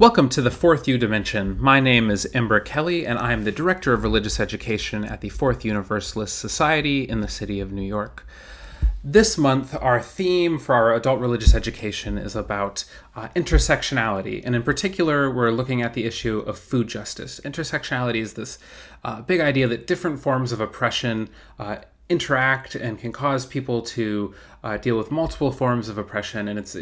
Welcome to the Fourth U Dimension. My name is Ember Kelly, and I am the Director of Religious Education at the Fourth Universalist Society in the city of New York. This month, our theme for our adult religious education is about uh, intersectionality, and in particular, we're looking at the issue of food justice. Intersectionality is this uh, big idea that different forms of oppression uh, interact and can cause people to uh, deal with multiple forms of oppression, and it's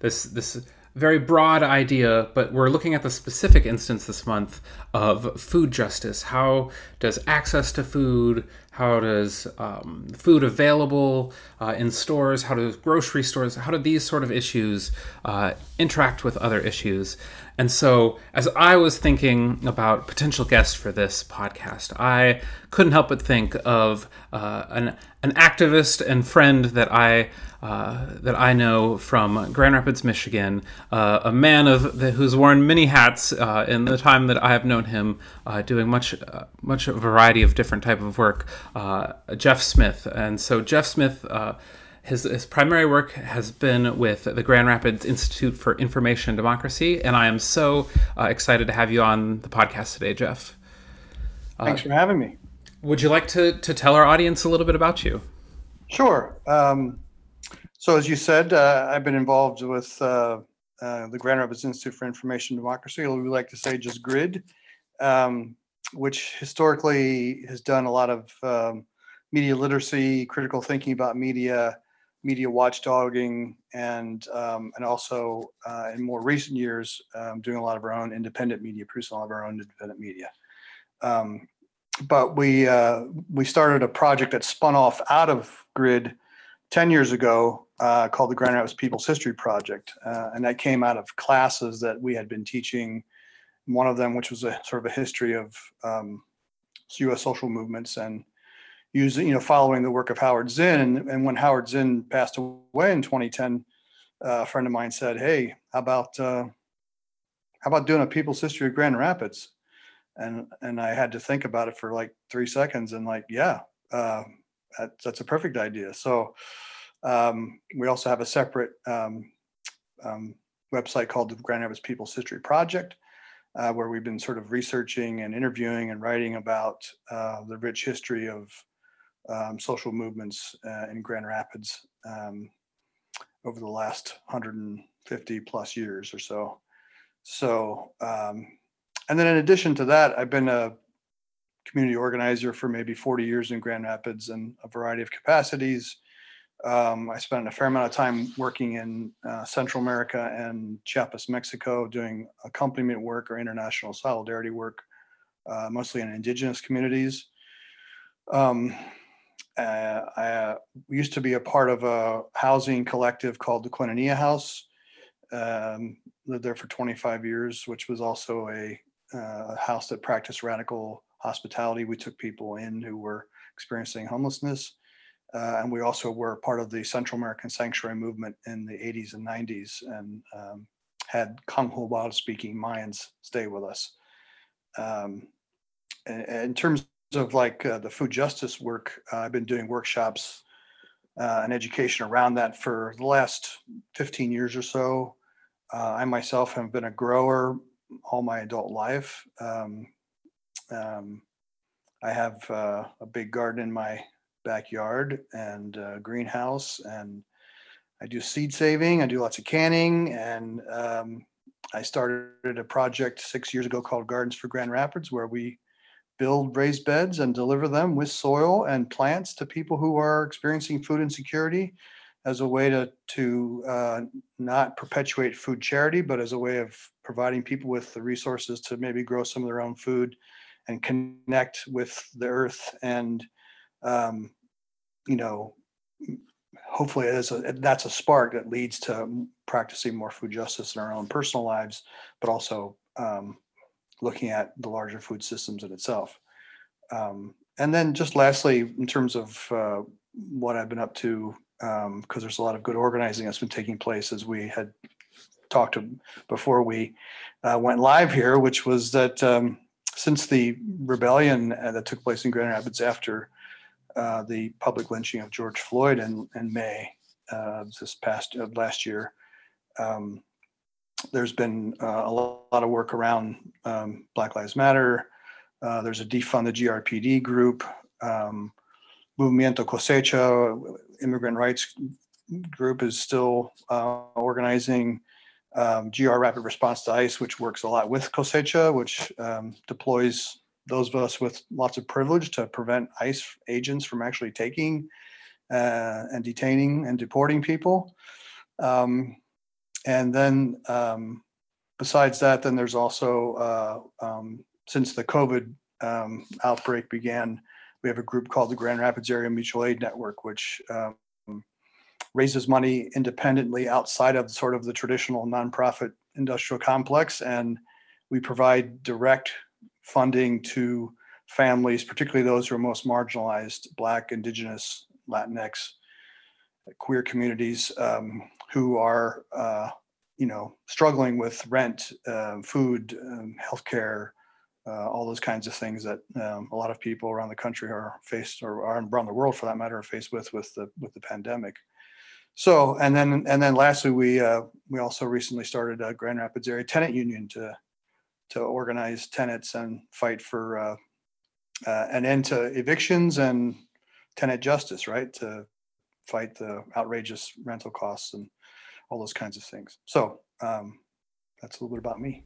this this very broad idea, but we're looking at the specific instance this month of food justice. How does access to food, how does um, food available uh, in stores, how do grocery stores, how do these sort of issues uh, interact with other issues? And so, as I was thinking about potential guests for this podcast, I couldn't help but think of uh, an, an activist and friend that I uh, that I know from Grand Rapids, Michigan, uh, a man of the, who's worn many hats uh, in the time that I have known him, uh, doing much much a variety of different type of work. Jeff Smith, and so Jeff Smith his, his primary work has been with the Grand Rapids Institute for Information and Democracy, and I am so uh, excited to have you on the podcast today, Jeff. Uh, Thanks for having me. Would you like to, to tell our audience a little bit about you? Sure. Um, so, as you said, uh, I've been involved with uh, uh, the Grand Rapids Institute for Information Democracy, or we like to say just GRIID, um, which historically has done a lot of um, media literacy, critical thinking about media, media watchdogging, and um, and also uh, in more recent years um, doing a lot of our own independent media, producing a lot of our own independent media. Um, but we uh, we started a project that spun off out of GRIID ten years ago uh, called the Grand Rapids People's History Project, uh, and that came out of classes that we had been teaching. One of them, which was a sort of a history of U.S. Um, social movements and using, you know, following the work of Howard Zinn. And, and when Howard Zinn passed away in 2010, uh, a friend of mine said, "Hey, how about uh, how about doing a People's History of Grand Rapids?" And and I had to think about it for like three seconds, and like, yeah, uh, that, that's a perfect idea. So um, we also have a separate um, um, website called the Grand Rapids People's History Project. Uh, where we've been sort of researching and interviewing and writing about uh, the rich history of um, social movements uh, in Grand Rapids um, over the last 150 plus years or so. So, um, and then in addition to that, I've been a community organizer for maybe 40 years in Grand Rapids in a variety of capacities. Um, I spent a fair amount of time working in uh, Central America and Chiapas, Mexico, doing accompaniment work or international solidarity work, uh, mostly in indigenous communities. Um, uh, I uh, used to be a part of a housing collective called the Koinonia House. Um, lived there for 25 years, which was also a uh, house that practiced radical hospitality. We took people in who were experiencing homelessness. Uh, and we also were part of the Central American Sanctuary Movement in the 80s and 90s and um, had Kangho speaking Mayans stay with us. Um, in terms of like uh, the food justice work, uh, I've been doing workshops uh, and education around that for the last 15 years or so. Uh, I myself have been a grower all my adult life. Um, um, I have uh, a big garden in my backyard and greenhouse, and I do seed saving. I do lots of canning, and um, I started a project six years ago called Gardens for Grand Rapids, where we build raised beds and deliver them with soil and plants to people who are experiencing food insecurity as a way to to uh, not perpetuate food charity, but as a way of providing people with the resources to maybe grow some of their own food and connect with the earth and um, you know hopefully a, that's a spark that leads to practicing more food justice in our own personal lives, but also um, looking at the larger food systems in itself. Um, and then just lastly, in terms of uh, what I've been up to, because um, there's a lot of good organizing that's been taking place as we had talked to before we uh, went live here, which was that um, since the rebellion uh, that took place in Grand Rapids after uh, the public lynching of George Floyd in, in May uh, this past last year, um, there's been uh, a lot of work around um, Black Lives Matter. Uh, there's a defund the GRPD group, um, Movimiento Cosecha, immigrant rights group is still organizing. Um, GR Rapid Response to ICE, which works a lot with Cosecha, which um, deploys those of us with lots of privilege to prevent ICE agents from actually taking uh, and detaining and deporting people. Um, and then um, besides that, then there's also, uh, um, since the COVID um, outbreak began, we have a group called the Grand Rapids Area Mutual Aid Network, which raises money independently outside of sort of the traditional nonprofit industrial complex. And we provide direct funding to families, particularly those who are most marginalized, Black, Indigenous, Latinx, queer communities um, who are, uh, you know, struggling with rent, uh, food, um, healthcare, uh, all those kinds of things that um, a lot of people around the country are faced, or are around the world for that matter, are faced with with the with the pandemic. So, and then and then lastly, we uh, we also recently started a Grand Rapids area tenant union to to organize tenants and fight for uh, uh, an end to evictions and tenant justice, right? To fight the outrageous rental costs and all those kinds of things. So um, that's a little bit about me.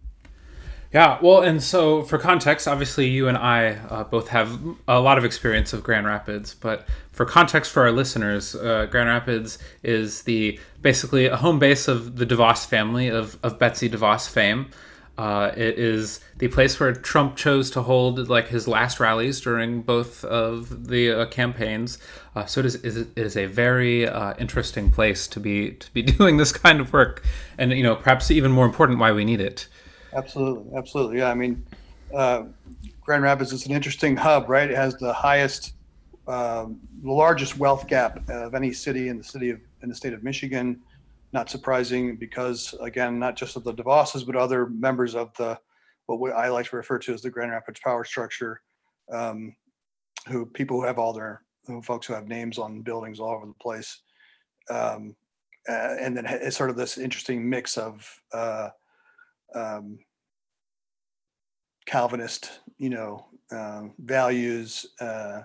Yeah, well, and so for context, obviously you and I uh, both have a lot of experience of Grand Rapids, but for context for our listeners, uh, Grand Rapids is the basically a home base of the DeVos family of, of Betsy DeVos fame. Uh, it is the place where Trump chose to hold like his last rallies during both of the uh, campaigns. Uh, so it is, it is a very uh, interesting place to be to be doing this kind of work, and you know perhaps even more important, why we need it. Absolutely, absolutely. Yeah, I mean, uh, Grand Rapids is an interesting hub, right? It has the highest, um, the largest wealth gap of any city in the city of in the state of Michigan. Not surprising because again, not just of the DeVosses, but other members of the what I like to refer to as the Grand Rapids power structure, um, who people who have all their who folks who have names on buildings all over the place. Um, uh, and then it's sort of this interesting mix of uh, um, Calvinist, you know, um, values, uh,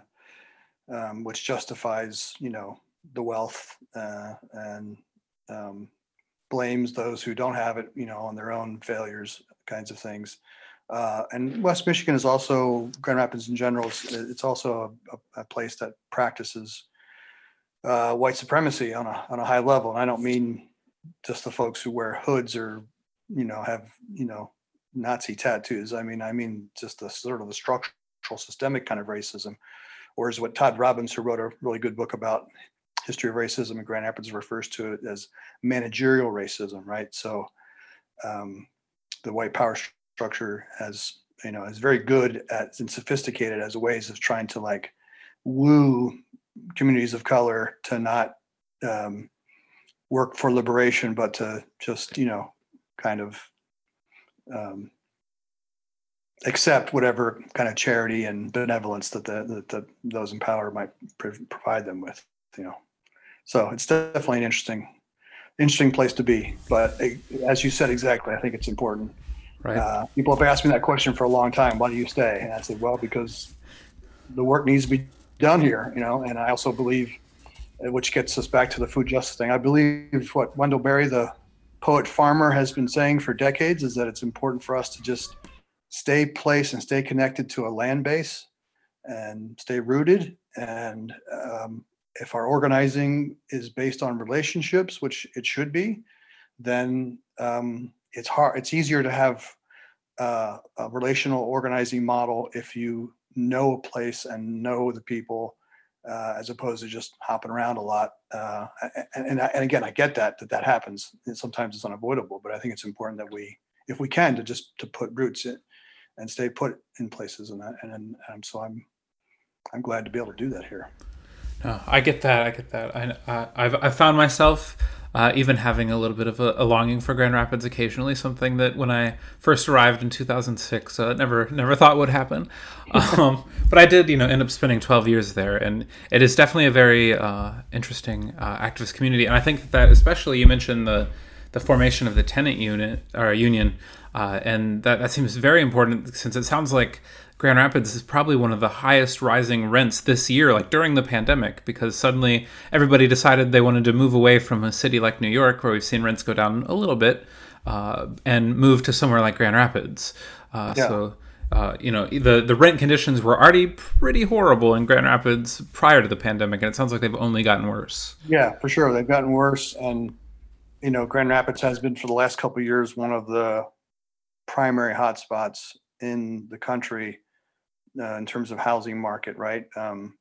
um, which justifies, you know, the wealth uh, and um, blames those who don't have it, you know, on their own failures, kinds of things. Uh, and West Michigan is also Grand Rapids in general. It's, it's also a, a, place that practices uh, white supremacy on a on a high level. And I don't mean just the folks who wear hoods or you know, have, you know, Nazi tattoos. I mean, I mean, just the sort of the structural systemic kind of racism, is what Todd Robinson, who wrote a really good book about history of racism in Grand Rapids, refers to it as managerial racism, right? So um, the white power structure has, you know, is very good at and sophisticated as ways of trying to like woo communities of color to not um, work for liberation, but to just, you know, kind of um, accept whatever kind of charity and benevolence that the, that the those in power might provide them with you know. So it's definitely an interesting interesting place to be but as you said exactly i think it's important. Right. Uh, people have asked me that question for a long time why do you stay? And i said well because the work needs to be done here you know and i also believe eh, which gets us back to the food justice thing. I believe what wendell berry the poet farmer has been saying for decades is that it's important for us to just stay place and stay connected to a land base and stay rooted. And um, if our organizing is based on relationships, which it should be, then um, it's hard. It's easier to have uh, a relational organizing model if you know a place and know the people uh, as opposed to just hopping around a lot. Uh, and, and, and, again, I get that that that happens. And sometimes it's unavoidable, but I think it's important that we, if we can, to just to put roots in and stay put in places and that. And, and, and so I'm I'm glad to be able to do that here. No, I get that. I get that. I, I've I've found myself uh, even having a little bit of a, a, longing for Grand Rapids occasionally, something that when I first arrived in 2006, uh, never never thought would happen. Um, but I did, you know, end up spending 12 years there, and it is definitely a very uh, interesting uh, activist community. And I think that, especially, you mentioned the the formation of the tenant unit or union, uh, and that that seems very important since it sounds like Grand Rapids is probably one of the highest rising rents this year, like during the pandemic, because suddenly everybody decided they wanted to move away from a city like New York, where we've seen rents go down a little bit, uh, and move to somewhere like Grand Rapids. Uh, yeah. So, uh, you know, the the rent conditions were already pretty horrible in Grand Rapids prior to the pandemic, and it sounds like they've only gotten worse. Yeah, for sure, they've gotten worse, and you know, Grand Rapids has been for the last couple years one of the primary hotspots in the country uh, in terms of housing market, right? Um,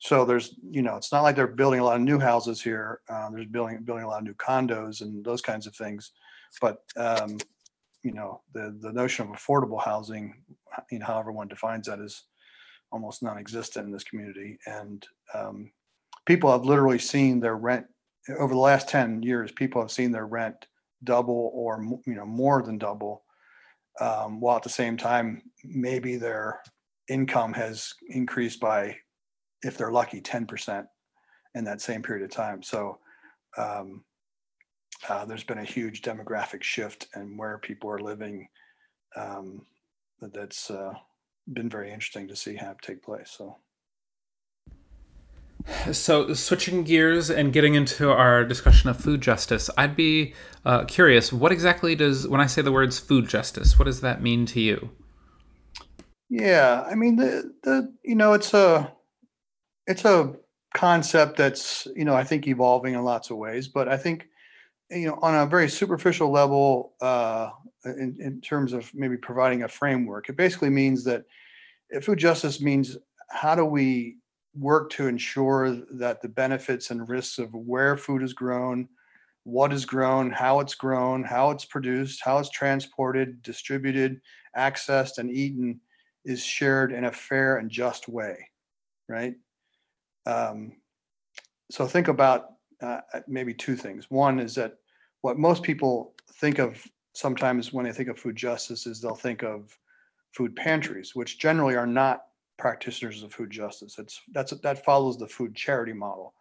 so there's, you know, it's not like they're building a lot of new houses here. Uh, there's building building a lot of new condos and those kinds of things, but um, you know, the the notion of affordable housing, you know, however one defines that, is almost non-existent in this community. And um, people have literally seen their rent over the last 10 years. People have seen their rent double or you know more than double, um, while at the same time maybe their income has increased by, if they're lucky, 10% in that same period of time. So um, uh, there's been a huge demographic shift and where people are living. Um, that's uh, been very interesting to see have take place. So. So, switching gears and getting into our discussion of food justice, I'd be uh, curious what exactly does, when I say the words food justice, what does that mean to you? Yeah, I mean the the you know it's a it's a concept that's you know I think evolving in lots of ways, but I think you know on a very superficial level uh, in in terms of maybe providing a framework, it basically means that food justice means how do we work to ensure that the benefits and risks of where food is grown, what is grown, how it's grown, how it's produced, how it's transported, distributed, accessed, and eaten is shared in a fair and just way, right? Um, so think about uh, maybe two things. One is that what most people think of sometimes when they think of food justice is they'll think of food pantries, which generally are not practitioners of food justice. It's that's that follows the food charity model,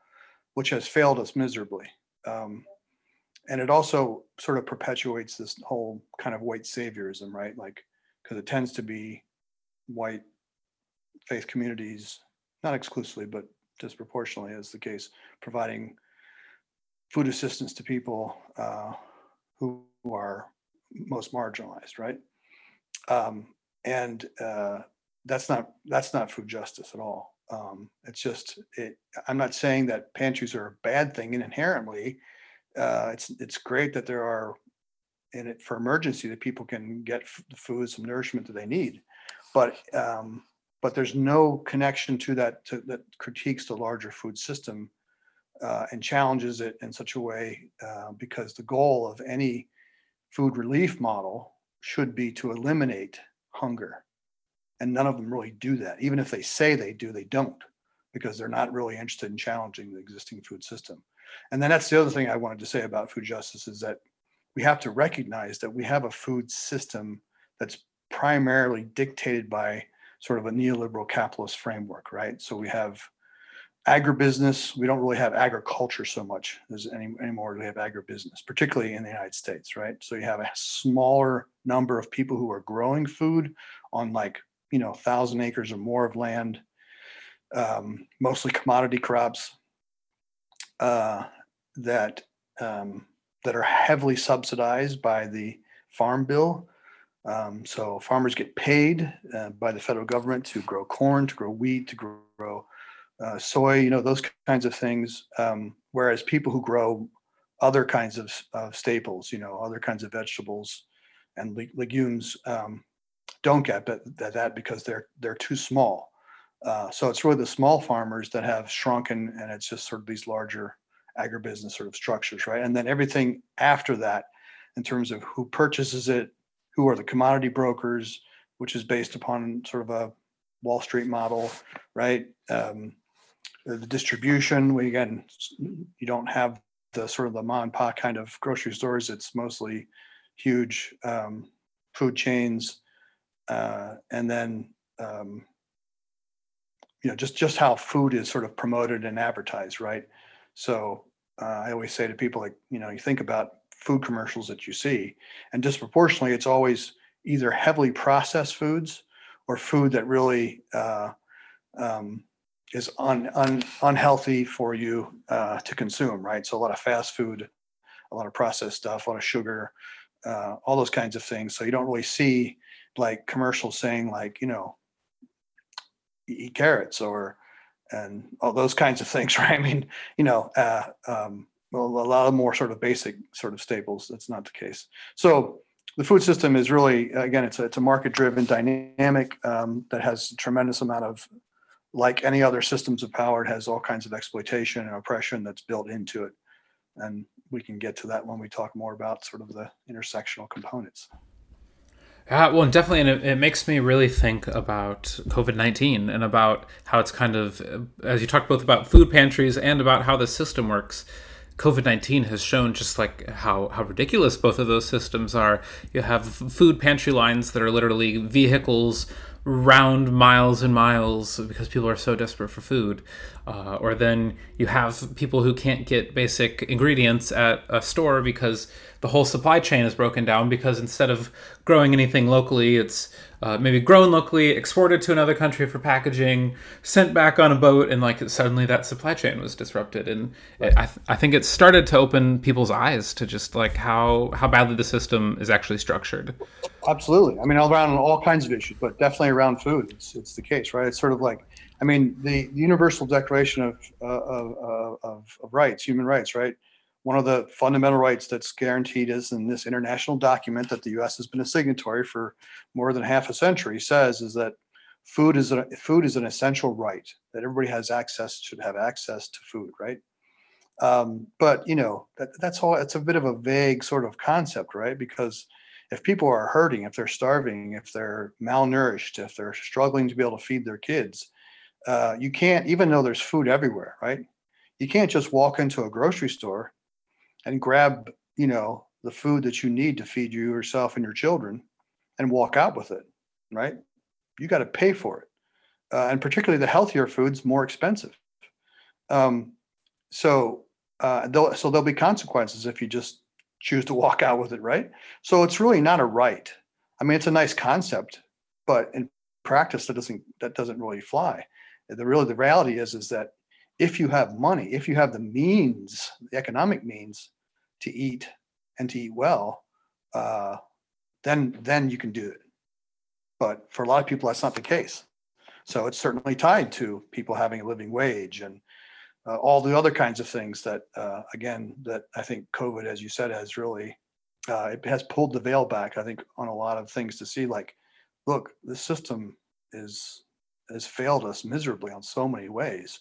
which has failed us miserably. Um, and it also sort of perpetuates this whole kind of white saviorism, right? Like, because it tends to be white faith communities, not exclusively, but disproportionately as the case, providing food assistance to people uh, who, who are most marginalized, right? Um, and uh, that's not that's not food justice at all. Um, it's just it. I'm not saying that pantries are a bad thing and inherently. Uh, it's it's great that there are in it for emergency that people can get f- the food, some nourishment that they need but um, but there's no connection to that to, that critiques the larger food system uh, and challenges it in such a way uh, because the goal of any food relief model should be to eliminate hunger. And none of them really do that. Even if they say they do they don't because they're not really interested in challenging the existing food system. And then that's the other thing i wanted to say about food justice is that we have to recognize that we have a food system that's primarily dictated by sort of a neoliberal capitalist framework, right? So we have agribusiness. We don't really have agriculture so much as any anymore. We have agribusiness, particularly in the United States, right? So you have a smaller number of people who are growing food on like you know thousand acres or more of land, um, mostly commodity crops uh, that um, that are heavily subsidized by the farm bill um, so farmers get paid uh, by the federal government to grow corn, to grow wheat, to grow uh, soy, you know, those kinds of things. Um, whereas people who grow other kinds of, of, staples, you know, other kinds of vegetables and le- legumes um, don't get that, that because they're they're too small. Uh, so it's really the small farmers that have shrunken, and it's just sort of these larger agribusiness sort of structures, right? And then everything after that, in terms of who purchases it, who are the commodity brokers, which is based upon sort of a Wall Street model, right? Um, the distribution, we again, you don't have the sort of the mom and pop kind of grocery stores. It's mostly huge um, food chains, uh, and then um, you know just just how food is sort of promoted and advertised, right? So uh, I always say to people like you know you think about food commercials that you see. And disproportionately, it's always either heavily processed foods or food that really uh, um, is un, un, unhealthy for you uh, to consume, right? So a lot of fast food, a lot of processed stuff, a lot of sugar, uh, all those kinds of things. So you don't really see like commercials saying like, you know, eat carrots or and all those kinds of things, right? I mean, you know, uh, um, well, a lot of more sort of basic sort of staples. That's not the case. So the food system is really, again, it's a, it's a market-driven dynamic um, that has a tremendous amount of, like any other systems of power, it has all kinds of exploitation and oppression that's built into it. And we can get to that when we talk more about sort of the intersectional components. Uh, well, definitely, and it, it, makes me really think about COVID nineteen and about how it's kind of, as you talked both about food pantries and about how the system works. COVID nineteen has shown just like how how ridiculous both of those systems are. You have food pantry lines that are literally vehicles round miles and miles because people are so desperate for food. Uh, or then you have people who can't get basic ingredients at a store because the whole supply chain is broken down because instead of growing anything locally, it's uh, maybe grown locally, exported to another country for packaging, sent back on a boat, and like suddenly that supply chain was disrupted. And it, I, th- I think it started to open people's eyes to just like how how badly the system is actually structured. Absolutely. I mean, all around all kinds of issues, but definitely around food, it's it's the case, right? It's sort of like, I mean, the, the Universal Declaration of, uh, of, of of rights, human rights, right? One of the fundamental rights that's guaranteed is in this international document that the U.S. has been a signatory for more than half a century says is that food is a, food is an essential right that everybody has access should have access to food, right? Um, but you know that, that's all. It's a bit of a vague sort of concept, right? Because if people are hurting, if they're starving, if they're malnourished, if they're struggling to be able to feed their kids, uh, you can't even though there's food everywhere, right? You can't just walk into a grocery store and grab, you know, the food that you need to feed you yourself and your children and walk out with it, right? You got to pay for it. Uh, and particularly the healthier foods more expensive. Um, so, uh, so there'll be consequences if you just choose to walk out with it, right? So it's really not a right. I mean, it's a nice concept, but in practice, that doesn't that doesn't really fly. The really the reality is is that if you have money, if you have the means, the economic means to eat and to eat well, uh, then then you can do it. But for a lot of people, that's not the case. So it's certainly tied to people having a living wage and uh, all the other kinds of things that, uh, again, that I think COVID, as you said, has really uh, it has pulled the veil back. I think on a lot of things to see, like, look, the system is has failed us miserably on so many ways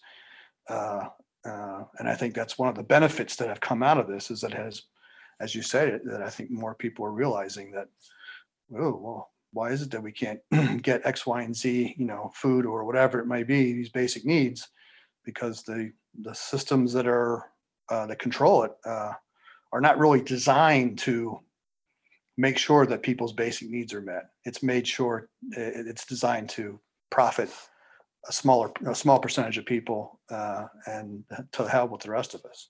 uh, uh, and I think that's one of the benefits that have come out of this is that has, as you said, that I think more people are realizing that, oh, well, why is it that we can't get X, Y, and Z, you know, food or whatever it might be, these basic needs, because the the systems that are uh, that control it uh, are not really designed to make sure that people's basic needs are met. It's made sure it's designed to profit a smaller a small percentage of people uh, and to hell with the rest of us.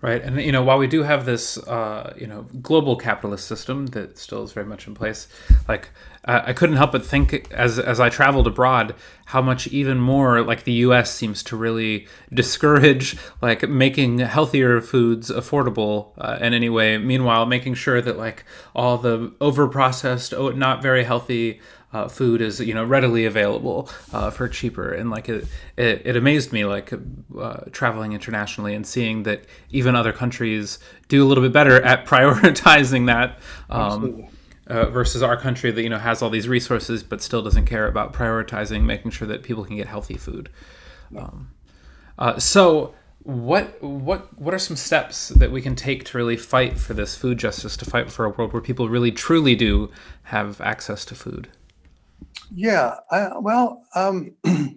Right and you know while we do have this uh, you know global capitalist system that still is very much in place like uh, i couldn't help but think as as i traveled abroad how much even more like the us seems to really discourage like making healthier foods affordable uh, in any way. Meanwhile making sure that like all the over processed not very healthy uh, food is you know readily available uh, for cheaper. And like it, it, it amazed me like uh, traveling internationally and seeing that even other countries do a little bit better at prioritizing that um, uh, versus our country that you know has all these resources but still doesn't care about prioritizing making sure that people can get healthy food. Um, uh, so what what what are some steps that we can take to really fight for this food justice to fight for a world where people really truly do have access to food yeah, I, well, um, I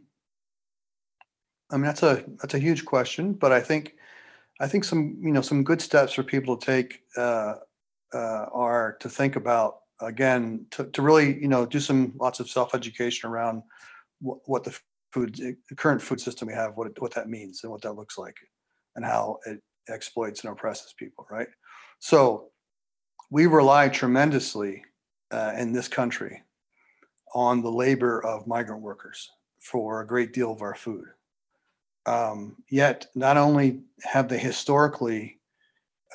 mean that's a that's a huge question, but I think I think some you know some good steps for people to take uh, uh, are to think about again to, to really you know do some lots of self education around what, what the food the current food system we have what it, what that means and what that looks like and how it exploits and oppresses people right? So we rely tremendously uh, in this country on the labor of migrant workers for a great deal of our food. Um, yet, not only have they historically,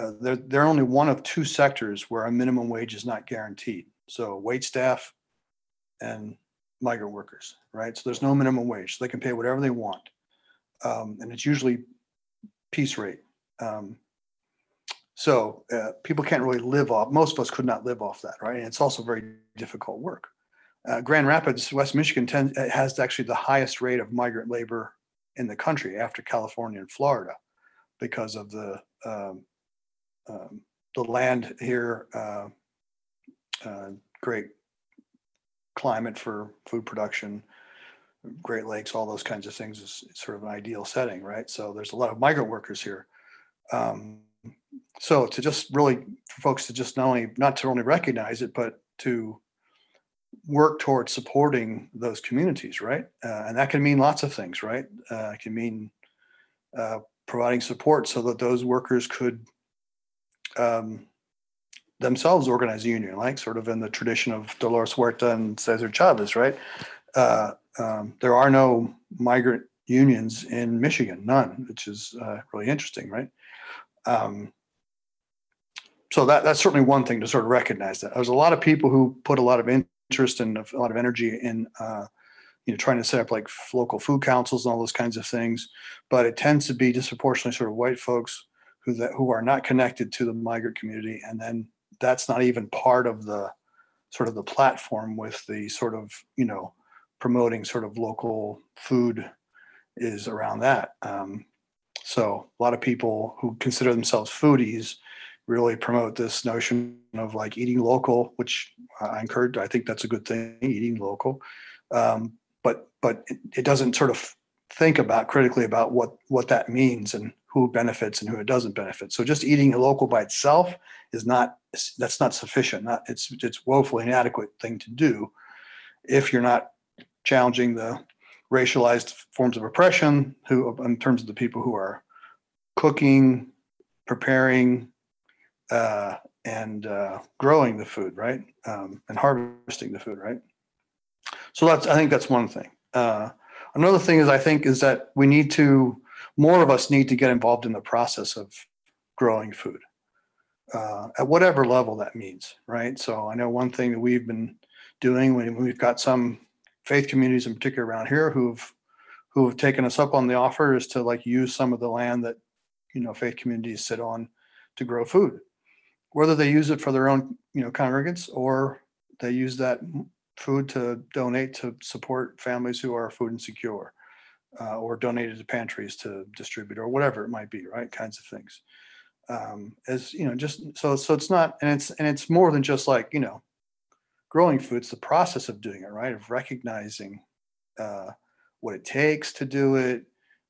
uh, they're, they're only one of two sectors where a minimum wage is not guaranteed. So, wait staff and migrant workers, right? So, there's no minimum wage. They can pay whatever they want. Um, and it's usually piece rate. Um, so uh, people can't really live off. Most of us could not live off that, right? And it's also very difficult work. Uh, Grand Rapids, West Michigan, tend, uh, has actually the highest rate of migrant labor in the country after California and Florida, because of the um, um, the land here, uh, uh, great climate for food production, Great Lakes, all those kinds of things is sort of an ideal setting, right? So there's a lot of migrant workers here. Um, so to just really for folks to just not only not to only recognize it, but to work towards supporting those communities, right? Uh, and that can mean lots of things, right? Uh, it can mean uh, providing support so that those workers could um, themselves organize a union, like sort of in the tradition of Dolores Huerta and Cesar Chavez, right? Uh, um, there are no migrant unions in Michigan, none, which is uh, really interesting, right? Um, so that that's certainly one thing to sort of recognize that there's a lot of people who put a lot of interest and a lot of energy in uh, you know trying to set up like local food councils and all those kinds of things. But it tends to be disproportionately sort of white folks who that who are not connected to the migrant community and then that's not even part of the sort of the platform with the sort of you know promoting sort of local food is around that. Um, so a lot of people who consider themselves foodies really promote this notion of like eating local, which I encourage. I think that's a good thing, eating local. Um, but but it, it, doesn't sort of think about critically about what what that means and who benefits and who it doesn't benefit. So just eating local by itself is not that's not sufficient. Not it's it's woefully inadequate thing to do if you're not challenging the racialized forms of oppression who in terms of the people who are cooking preparing uh, and uh, growing the food, right? Um, and harvesting the food, right? So that's I think that's one thing. Uh, another thing is I think is that we need to more of us need to get involved in the process of growing food uh, at whatever level that means, right? So I know one thing that we've been doing when we've got some faith communities in particular around here who've who have taken us up on the offer is to like use some of the land that you know faith communities sit on to grow food whether they use it for their own you know congregants or they use that food to donate to support families who are food insecure uh, or donated to pantries to distribute or whatever it might be right? Kinds of things. Um, as you know just so so it's not and it's and it's more than just like you know growing food it's the process of doing it right? Of recognizing uh, what it takes to do it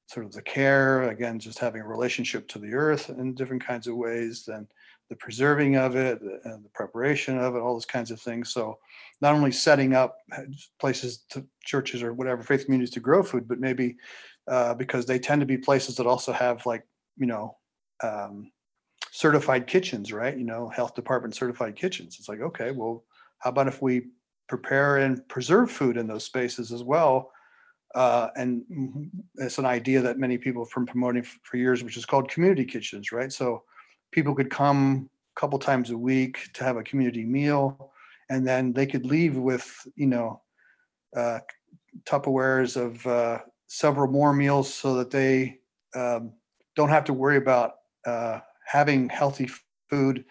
sort of the care again just having a relationship to the earth in different kinds of ways then the preserving of it, and the preparation of it, all those kinds of things. So, not only setting up uh, places to churches or whatever faith communities to grow food, but maybe uh, because they tend to be places that also have like you know um, certified kitchens, right? You know, health department certified kitchens. It's like okay, well, how about if we prepare and preserve food in those spaces as well? Uh, and mm-hmm, it's an idea that many people have been promoting for years, which is called community kitchens, right? So people could come a couple times a week to have a community meal, and then they could leave with you know uh, Tupperwares of uh, several more meals so that they um, don't have to worry about uh, having healthy food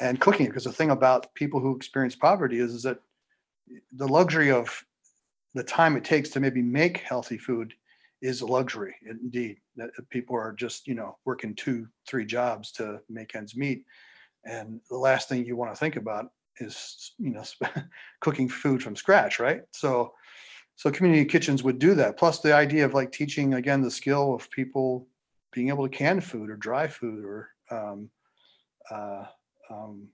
and cooking it. Because the thing about people who experience poverty is, is that the luxury of the time it takes to maybe make healthy food is a luxury indeed that people are just you know working two three jobs to make ends meet. And the last thing you want to think about is you know cooking food from scratch right? So so community kitchens would do that. Plus the idea of like teaching again the skill of people being able to can food or dry food or um, uh, um,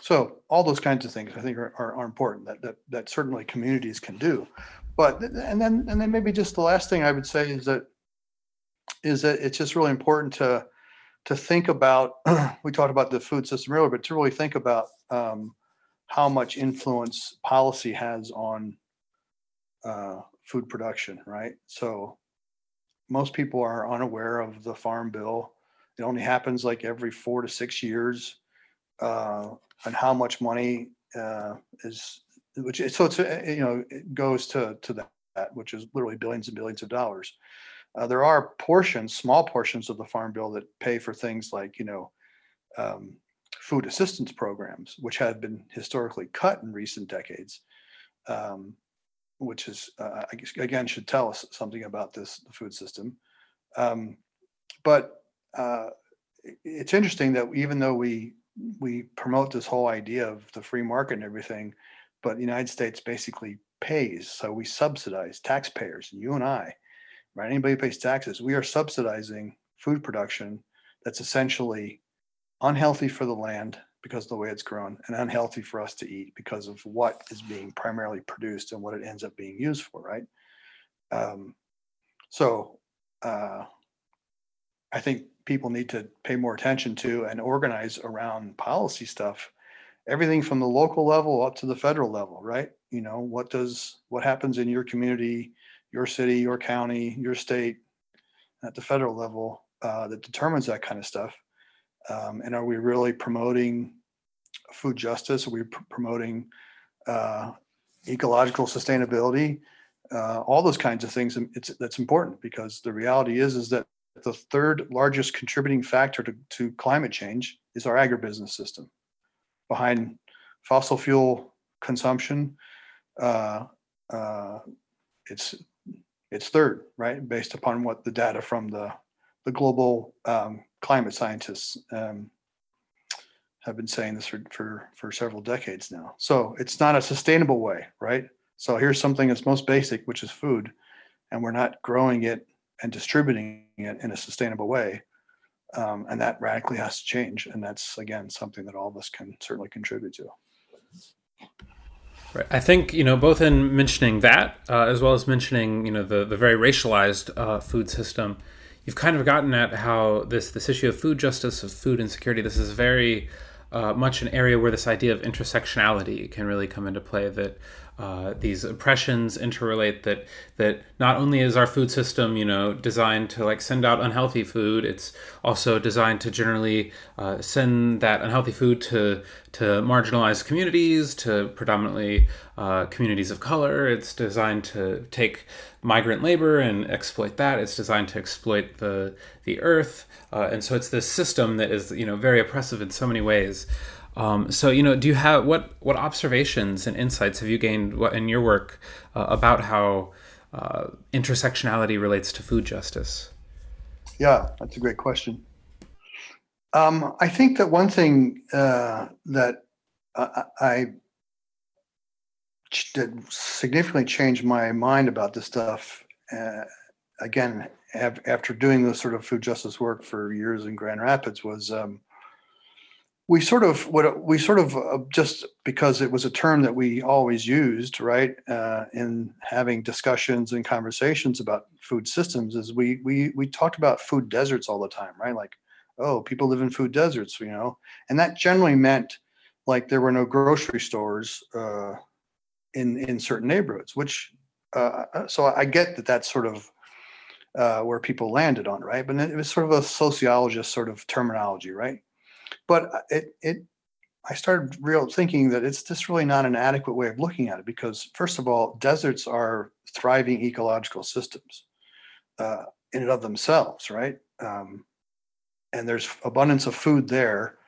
so all those kinds of things i think are, are, are important that, that that certainly communities can do but and then and then maybe just the last thing I would say is that is that it's just really important to to think about, we talked about the food system earlier, but to really think about um, how much influence policy has on uh, food production, right? So most people are unaware of the farm bill. It only happens like every four to six years. Uh, and how much money uh, is, which so it's, uh, you know, it goes to, to that, which is literally billions and billions of dollars. Uh, there are portions, small portions of the farm bill that pay for things like, you know, um, food assistance programs, which have been historically cut in recent decades. Um, which is, uh, I guess, again, should tell us something about this the food system. Um, but uh, it's interesting that even though we we promote this whole idea of the free market and everything, but the United States basically pays. So we subsidize taxpayers, you and I, right? Anybody who pays taxes, we are subsidizing food production that's essentially unhealthy for the land because of the way it's grown and unhealthy for us to eat because of what is being primarily produced and what it ends up being used for, right? Um, so uh, I think people need to pay more attention to and organize around policy stuff, everything from the local level up to the federal level, right? You know, what does what happens in your community, your city, your county, your state, at the federal level uh, that determines that kind of stuff. Um, and are we really promoting food justice? Are we pr- promoting uh, ecological sustainability? Uh, all those kinds of things. It's that's important because the reality is is that the third largest contributing factor to, to climate change is our agribusiness system. Behind fossil fuel consumption, uh, uh, it's it's third, right? Based upon what the data from the the global um, climate scientists um, have been saying this for, for, for several decades now. So it's not a sustainable way, right? So here's something that's most basic, which is food, and we're not growing it and distributing it in a sustainable way. Um, and that radically has to change. And that's, again, something that all of us can certainly contribute to. Right. I think you know both in mentioning that uh, as well as mentioning you know the the very racialized uh, food system, you've kind of gotten at how this this issue of food justice, of food insecurity, this is very uh, much an area where this idea of intersectionality can really come into play. That uh, these oppressions interrelate. That that not only is our food system, you know, designed to like send out unhealthy food, it's also designed to generally uh, send that unhealthy food to to marginalized communities, to predominantly uh, communities of color. It's designed to take migrant labor and exploit that. It's designed to exploit the the earth, uh, and so it's this system that is you know very oppressive in so many ways. Um, so you know, do you have what what observations and insights have you gained in your work uh, about how uh, intersectionality relates to food justice? Yeah, that's a great question. Um, I think that one thing uh, that I, I did significantly changed my mind about this stuff. Uh, again, after doing this sort of food justice work for years in Grand Rapids, was um, we sort of what we sort of uh, just because it was a term that we always used right uh, in having discussions and conversations about food systems is we we we talked about food deserts all the time right? Like oh people live in food deserts you know? And that generally meant like there were no grocery stores uh, in in certain neighborhoods which uh, uh so i get that that's sort of where people landed on right? But it was sort of a sociologist sort of terminology right but uh, it it I started real thinking that it's just really not an adequate way of looking at it because first of all, deserts are thriving ecological systems uh, in and of themselves, right? Um, and there's abundance of food there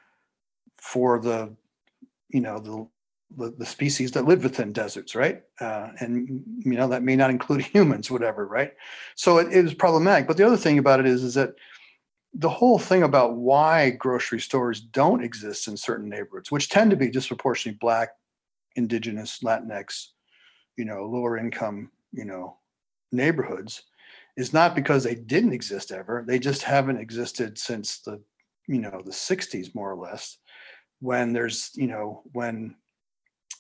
for the you know the the, the species that live within deserts, right? Uh, and you know that may not include humans, whatever, right? So it, it is problematic. But the other thing about it is, is that the whole thing about why grocery stores don't exist in certain neighborhoods, which tend to be disproportionately black, indigenous, Latinx, you know, lower income, you know, neighborhoods, is not because they didn't exist ever. They just haven't existed since the, you know, the 60s more or less, when there's, you know, when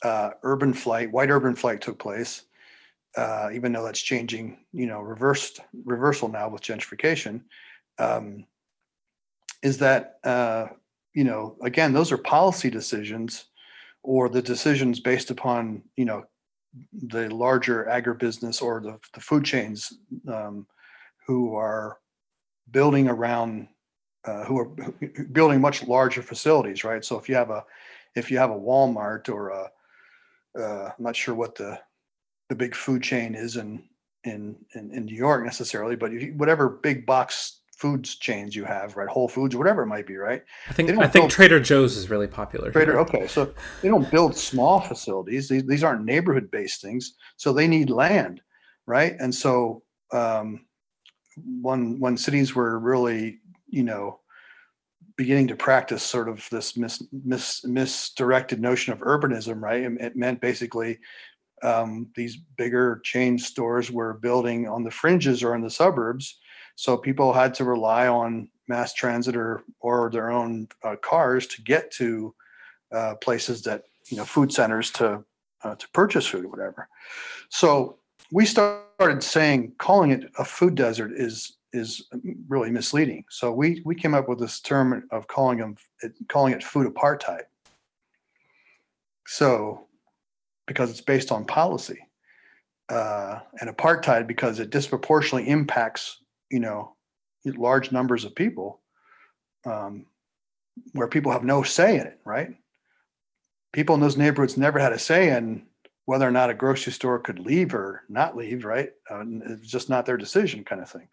uh, urban flight, white urban flight took place. Uh, even though that's changing, you know, reversed reversal now with gentrification. Um, is that uh, you know again those are policy decisions or the decisions based upon you know the larger agribusiness or the, the food chains um, who are building around uh, who are building much larger facilities right? So if you have a if you have a walmart or a uh, i'm not sure what the the big food chain is in in in, in new york necessarily but you, whatever big box foods chains you have, right? Whole Foods, whatever it might be, right? I think I think Trader Joe's is really popular. Trader, here. okay, so they don't build small facilities. These these aren't neighborhood based things, so they need land, right? And so um, when when cities were really, you know, beginning to practice sort of this mis, mis, misdirected notion of urbanism, right? It, it meant basically um, these bigger chain stores were building on the fringes or in the suburbs so people had to rely on mass transit or or their own uh, cars to get to uh, places that you know food centers to uh, to purchase food or whatever. So we started saying calling it a food desert is is really misleading. So we we came up with this term of calling them calling it food apartheid. So because it's based on policy. Uh, and apartheid because it disproportionately impacts you know large numbers of people um, where people have no say in it right? People in those neighborhoods never had a say in whether or not a grocery store could leave or not leave right? Uh, it's just not their decision kind of thing.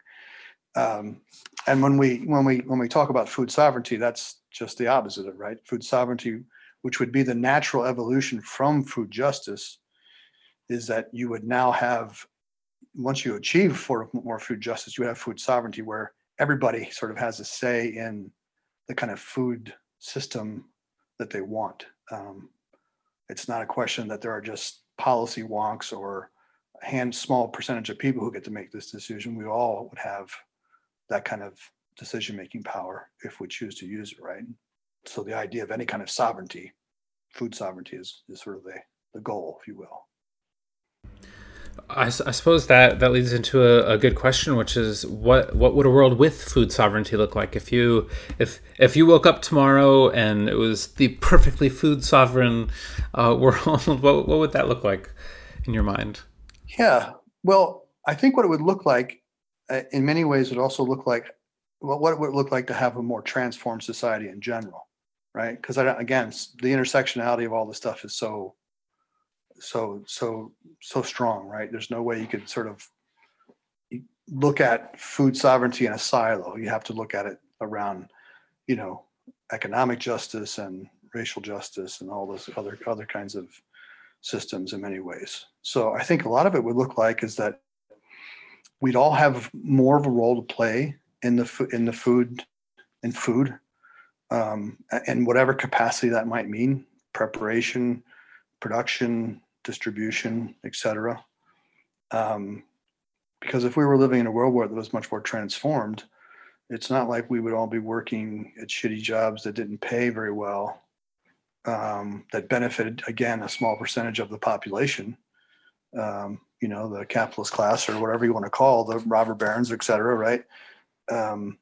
Um, and when we when we when we talk about food sovereignty that's just the opposite of right? Food sovereignty which would be the natural evolution from food justice is that you would now have once you achieve for more food justice, you have food sovereignty where everybody sort of has a say in the kind of food system that they want. Um, it's not a question that there are just policy wonks or a hand small percentage of people who get to make this decision. We all would have that kind of decision making power if we choose to use it, right? So the idea of any kind of sovereignty, food sovereignty, is, is sort of the, the goal, if you will. I, I, suppose that that leads into a, a, good question, which is what what would a world with food sovereignty look like if you if if you woke up tomorrow and it was the perfectly food sovereign uh, world? What what would that look like in your mind? Yeah, well, I think what it would look like, uh, in many ways, would also look like well, what it would look like to have a more transformed society in general, right? Because again, the intersectionality of all this stuff is so so so so strong, right? There's no way you could sort of look at food sovereignty in a silo. You have to look at it around, you know, economic justice and racial justice and all those other other kinds of systems in many ways. So I think a lot of it would look like is that we'd all have more of a role to play in the in the food in food um, and whatever capacity that might mean preparation production distribution, etc. Um, because if we were living in a world where it was much more transformed, it's not like we would all be working at shitty jobs that didn't pay very well, um, that benefited again a small percentage of the population. Um, you know, the capitalist class or whatever you want to call the robber barons, et cetera, right? Um,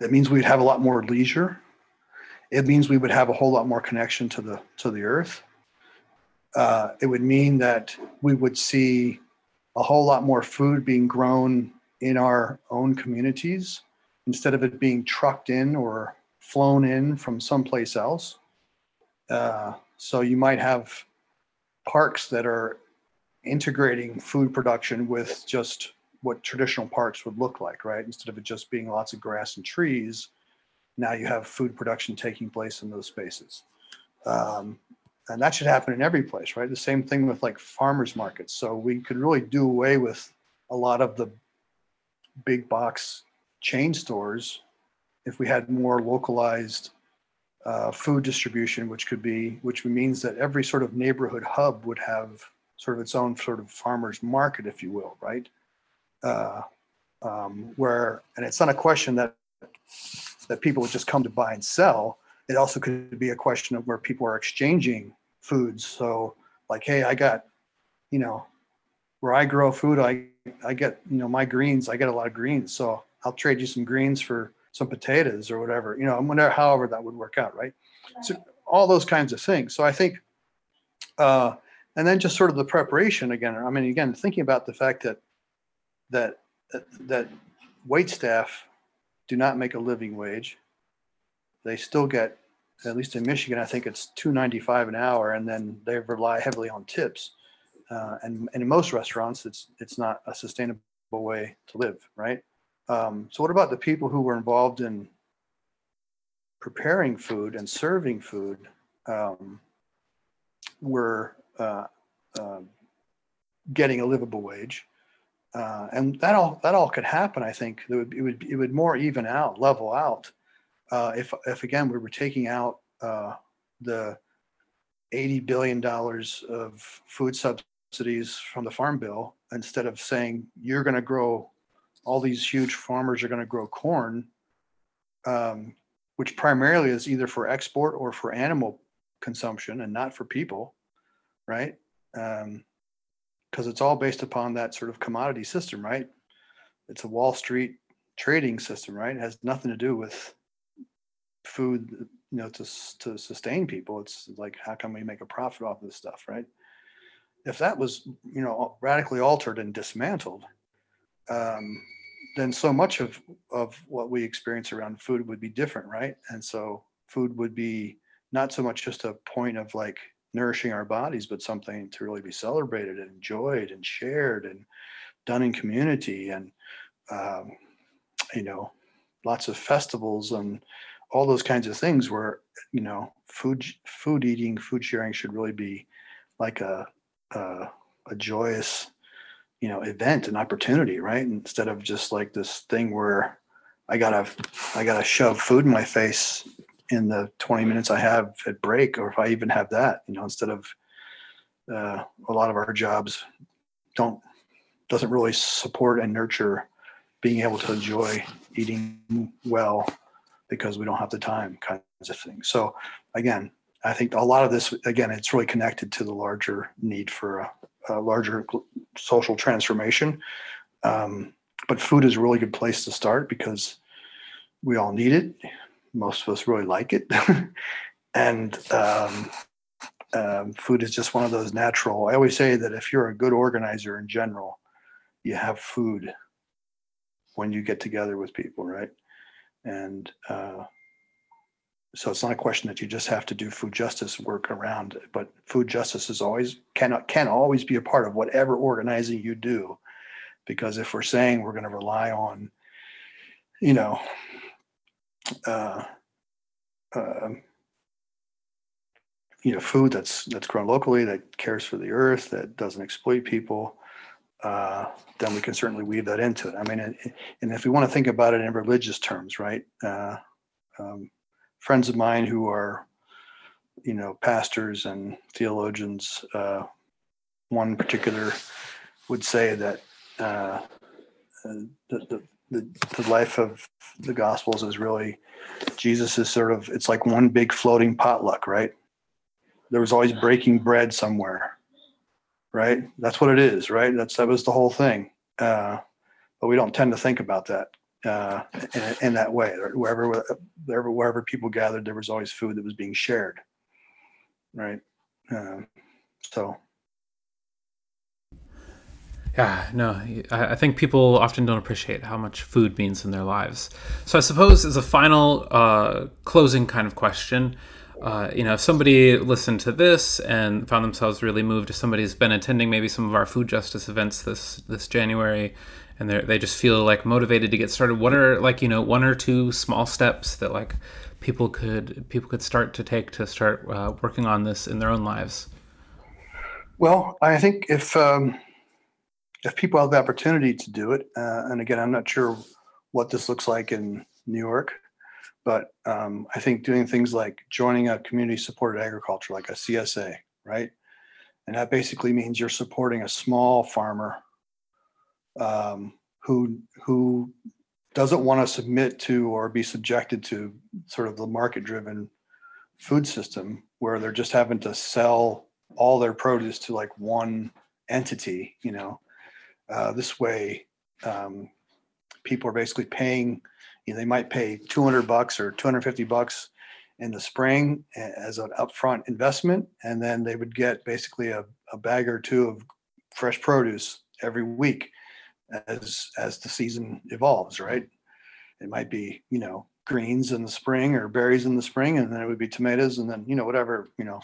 that means we'd have a lot more leisure it means we would have a whole lot more connection to the to the earth. Uh, it would mean that we would see a whole lot more food being grown in our own communities instead of it being trucked in or flown in from someplace else. Uh, so you might have parks that are integrating food production with just what traditional parks would look like, right? Instead of it just being lots of grass and trees, now you have food production taking place in those spaces. Um, and that should happen in every place, right? The same thing with like farmers markets. So we could really do away with a lot of the big box chain stores if we had more localized uh, food distribution, which could be, which means that every sort of neighborhood hub would have sort of its own sort of farmers market, if you will, right? Uh, um, where, and it's not a question that that people would just come to buy and sell. It also could be a question of where people are exchanging foods. So like, hey, I got, you know, where I grow food, I I get, you know, my greens, I get a lot of greens. So I'll trade you some greens for some potatoes or whatever, you know, whenever, however that would work out, right? So all those kinds of things. So I think, uh, and then just sort of the preparation again. I mean, again, thinking about the fact that that that, that wait staff do not make a living wage. They still get, at least in Michigan, I think it's two ninety five an hour, and then they rely heavily on tips. Uh, and, and in most restaurants, it's it's not a sustainable way to live, right? Um, so what about the people who were involved in preparing food and serving food? Um, were uh, uh, getting a livable wage, uh, and that all that all could happen. I think it would it would it would more even out, level out, uh, if if again we were taking out uh, the eighty billion dollars of food subsidies from the farm bill instead of saying you're going to grow all these huge farmers are going to grow corn, um, which primarily is either for export or for animal consumption and not for people, right? Because it's all based upon that sort of commodity system, right? It's a Wall Street trading system, right? It has nothing to do with food, you know, to to sustain people. It's like how can we make a profit off this stuff, right? If that was, you know, radically altered and dismantled, um, then so much of of what we experience around food would be different, right? And so food would be not so much just a point of like nourishing our bodies, but something to really be celebrated and enjoyed and shared and done in community and um, you know lots of festivals and all those kinds of things where you know food food eating food sharing should really be like a a, a joyous you know event and opportunity right? Instead of just like this thing where i gotta i gotta shove food in my face in the 20 minutes i have at break or if i even have that you know instead of uh, a lot of our jobs don't doesn't really support and nurture being able to enjoy eating well because we don't have the time kinds of things so again i think a lot of this again it's really connected to the larger need for a, a larger social transformation. Um, but food is a really good place to start because we all need it. Most of us really like it. and um, um, food is just one of those natural. I always say that if you're a good organizer in general, you have food when you get together with people, right? And uh, so it's not a question that you just have to do food justice work around, but food justice is always cannot can always be a part of whatever organizing you do, because if we're saying we're going to rely on, you know, uh, uh, you know, food that's that's grown locally, that cares for the earth, that doesn't exploit people, uh, then we can certainly weave that into it. I mean, and, and if we want to think about it in religious terms, right? Uh, um, friends of mine who are, you know, pastors and theologians. Uh, one particular would say that uh, the, the, the, the life of the Gospels is really Jesus is sort of it's like one big floating potluck, right? There was always breaking bread somewhere, right? That's what it is, right? That's that was the whole thing. Uh, but we don't tend to think about that uh, in, in, that way. Wherever, wherever, wherever people gathered, there was always food that was being shared, right? Uh, so. Yeah, no, I think people often don't appreciate how much food means in their lives. So I suppose as a final uh, closing kind of question, uh, you know, if somebody listened to this and found themselves really moved, if somebody's been attending maybe some of our food justice events this this January and they they just feel like motivated to get started what are like you know one or two small steps that like people could people could start to take to start uh, working on this in their own lives well i think if um, if people have the opportunity to do it uh, and again i'm not sure what this looks like in new york but um, i think doing things like joining a community supported agriculture like a csa right? And that basically means you're supporting a small farmer um, who who doesn't want to submit to or be subjected to sort of the market driven food system where they're just having to sell all their produce to like one entity you know uh, this way um, people are basically paying, you know, they might pay 200 bucks or 250 bucks in the spring as an upfront investment, and then they would get basically a, a bag or two of fresh produce every week as as the season evolves, right? It might be, you know, greens in the spring or berries in the spring, and then it would be tomatoes, and then you know whatever, you know,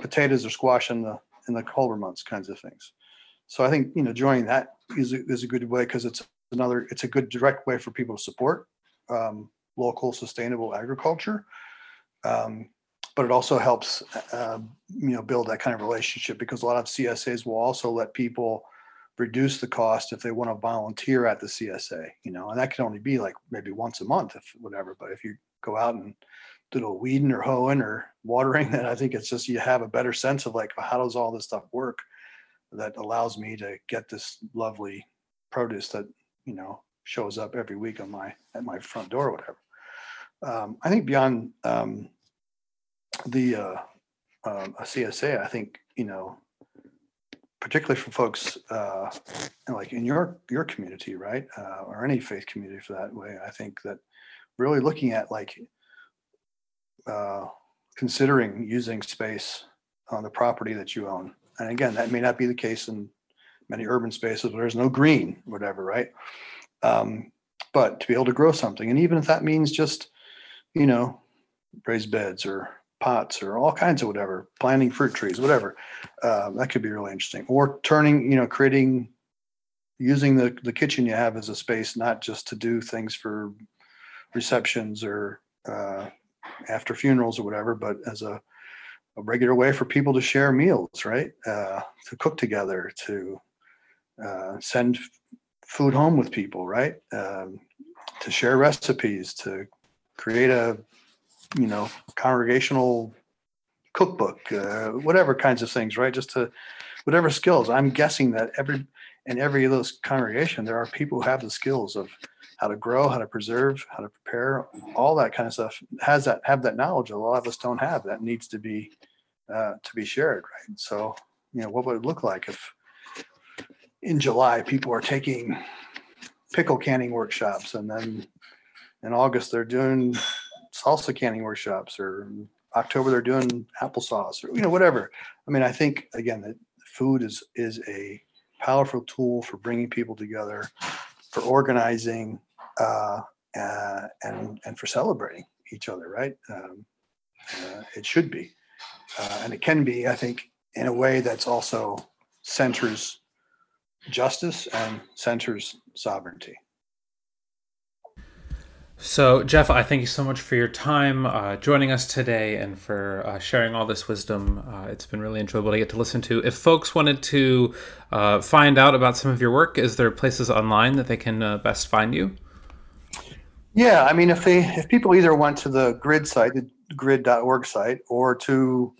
potatoes or squash in the in the colder months, kinds of things. So I think you know joining that is a, is a good way because it's another it's a good direct way for people to support um, local sustainable agriculture. Um, but it also helps uh, you know build that kind of relationship because a lot of CSAs will also let people reduce the cost if they want to volunteer at the CSA, you know, and that can only be like maybe once a month, if whatever. But if you go out and do a little weeding or hoeing or watering, then I think it's just you have a better sense of like how does all this stuff work that allows me to get this lovely produce that you know shows up every week on my at my front door or whatever. Um, I think beyond um, the uh, um, a CSA, I think you know particularly for folks uh, like in your your community, right, uh, or any faith community for that way. I think that really looking at like uh, considering using space on the property that you own, and again, that may not be the case in many urban spaces where there's no green, whatever, right? Um, but to be able to grow something, and even if that means just you know raised beds or pots or all kinds of whatever, planting fruit trees, whatever. Uh, that could be really interesting. Or turning, you know, creating, using the, the kitchen you have as a space, not just to do things for receptions or uh, after funerals or whatever, but as a, a regular way for people to share meals, right? Uh, to cook together, to uh, send food home with people, right? Um, to share recipes, to create a you know, congregational cookbook, uh, whatever kinds of things, right? Just to whatever skills. I'm guessing that every in every of those congregation, there are people who have the skills of how to grow, how to preserve, how to prepare, all that kind of stuff. Has that have that knowledge that a lot of us don't have that needs to be uh, to be shared, right? So, you know, what would it look like if in July people are taking pickle canning workshops and then in August they're doing salsa canning workshops or October they're doing applesauce or you know whatever. I mean, I think again that food is is a powerful tool for bringing people together, for organizing, uh, uh, and and for celebrating each other. Right? Um, uh, it should be, uh, and it can be. I think in a way that's also centers justice and centers sovereignty. So, Jeff, I thank you so much for your time uh, joining us today and for uh, sharing all this wisdom. Uh, it's been really enjoyable to get to listen to. If folks wanted to uh, find out about some of your work, is there places online that they can uh, best find you? Yeah, I mean, if they if people either went to the GRIID site, the griid.org site, or to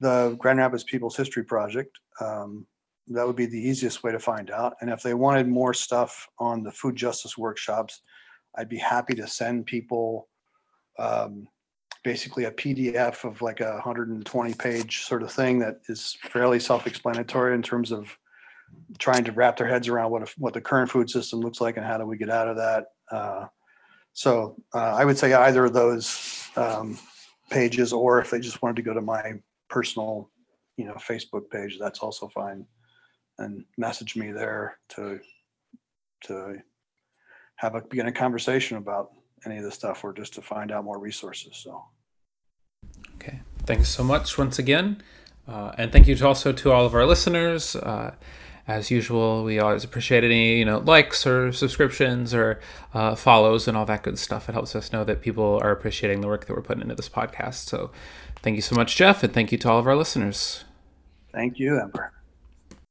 the Grand Rapids People's History Project, um, that would be the easiest way to find out. And if they wanted more stuff on the food justice workshops, I'd be happy to send people um, basically a PDF of like a 120 page sort of thing that is fairly self-explanatory in terms of trying to wrap their heads around what what the current food system looks like and how do we get out of that. Uh, so uh, I would say either of those um, pages, or if they just wanted to go to my personal, you know, Facebook page, that's also fine, and message me there to to have a begin a conversation about any of this stuff or just to find out more resources. So, okay, thanks so much once again, uh, and thank you to also to all of our listeners. Uh, as usual, we always appreciate any you know likes or subscriptions or uh, follows and all that good stuff. It helps us know that people are appreciating the work that we're putting into this podcast. So, thank you so much, Jeff, and thank you to all of our listeners. Thank you, Ember.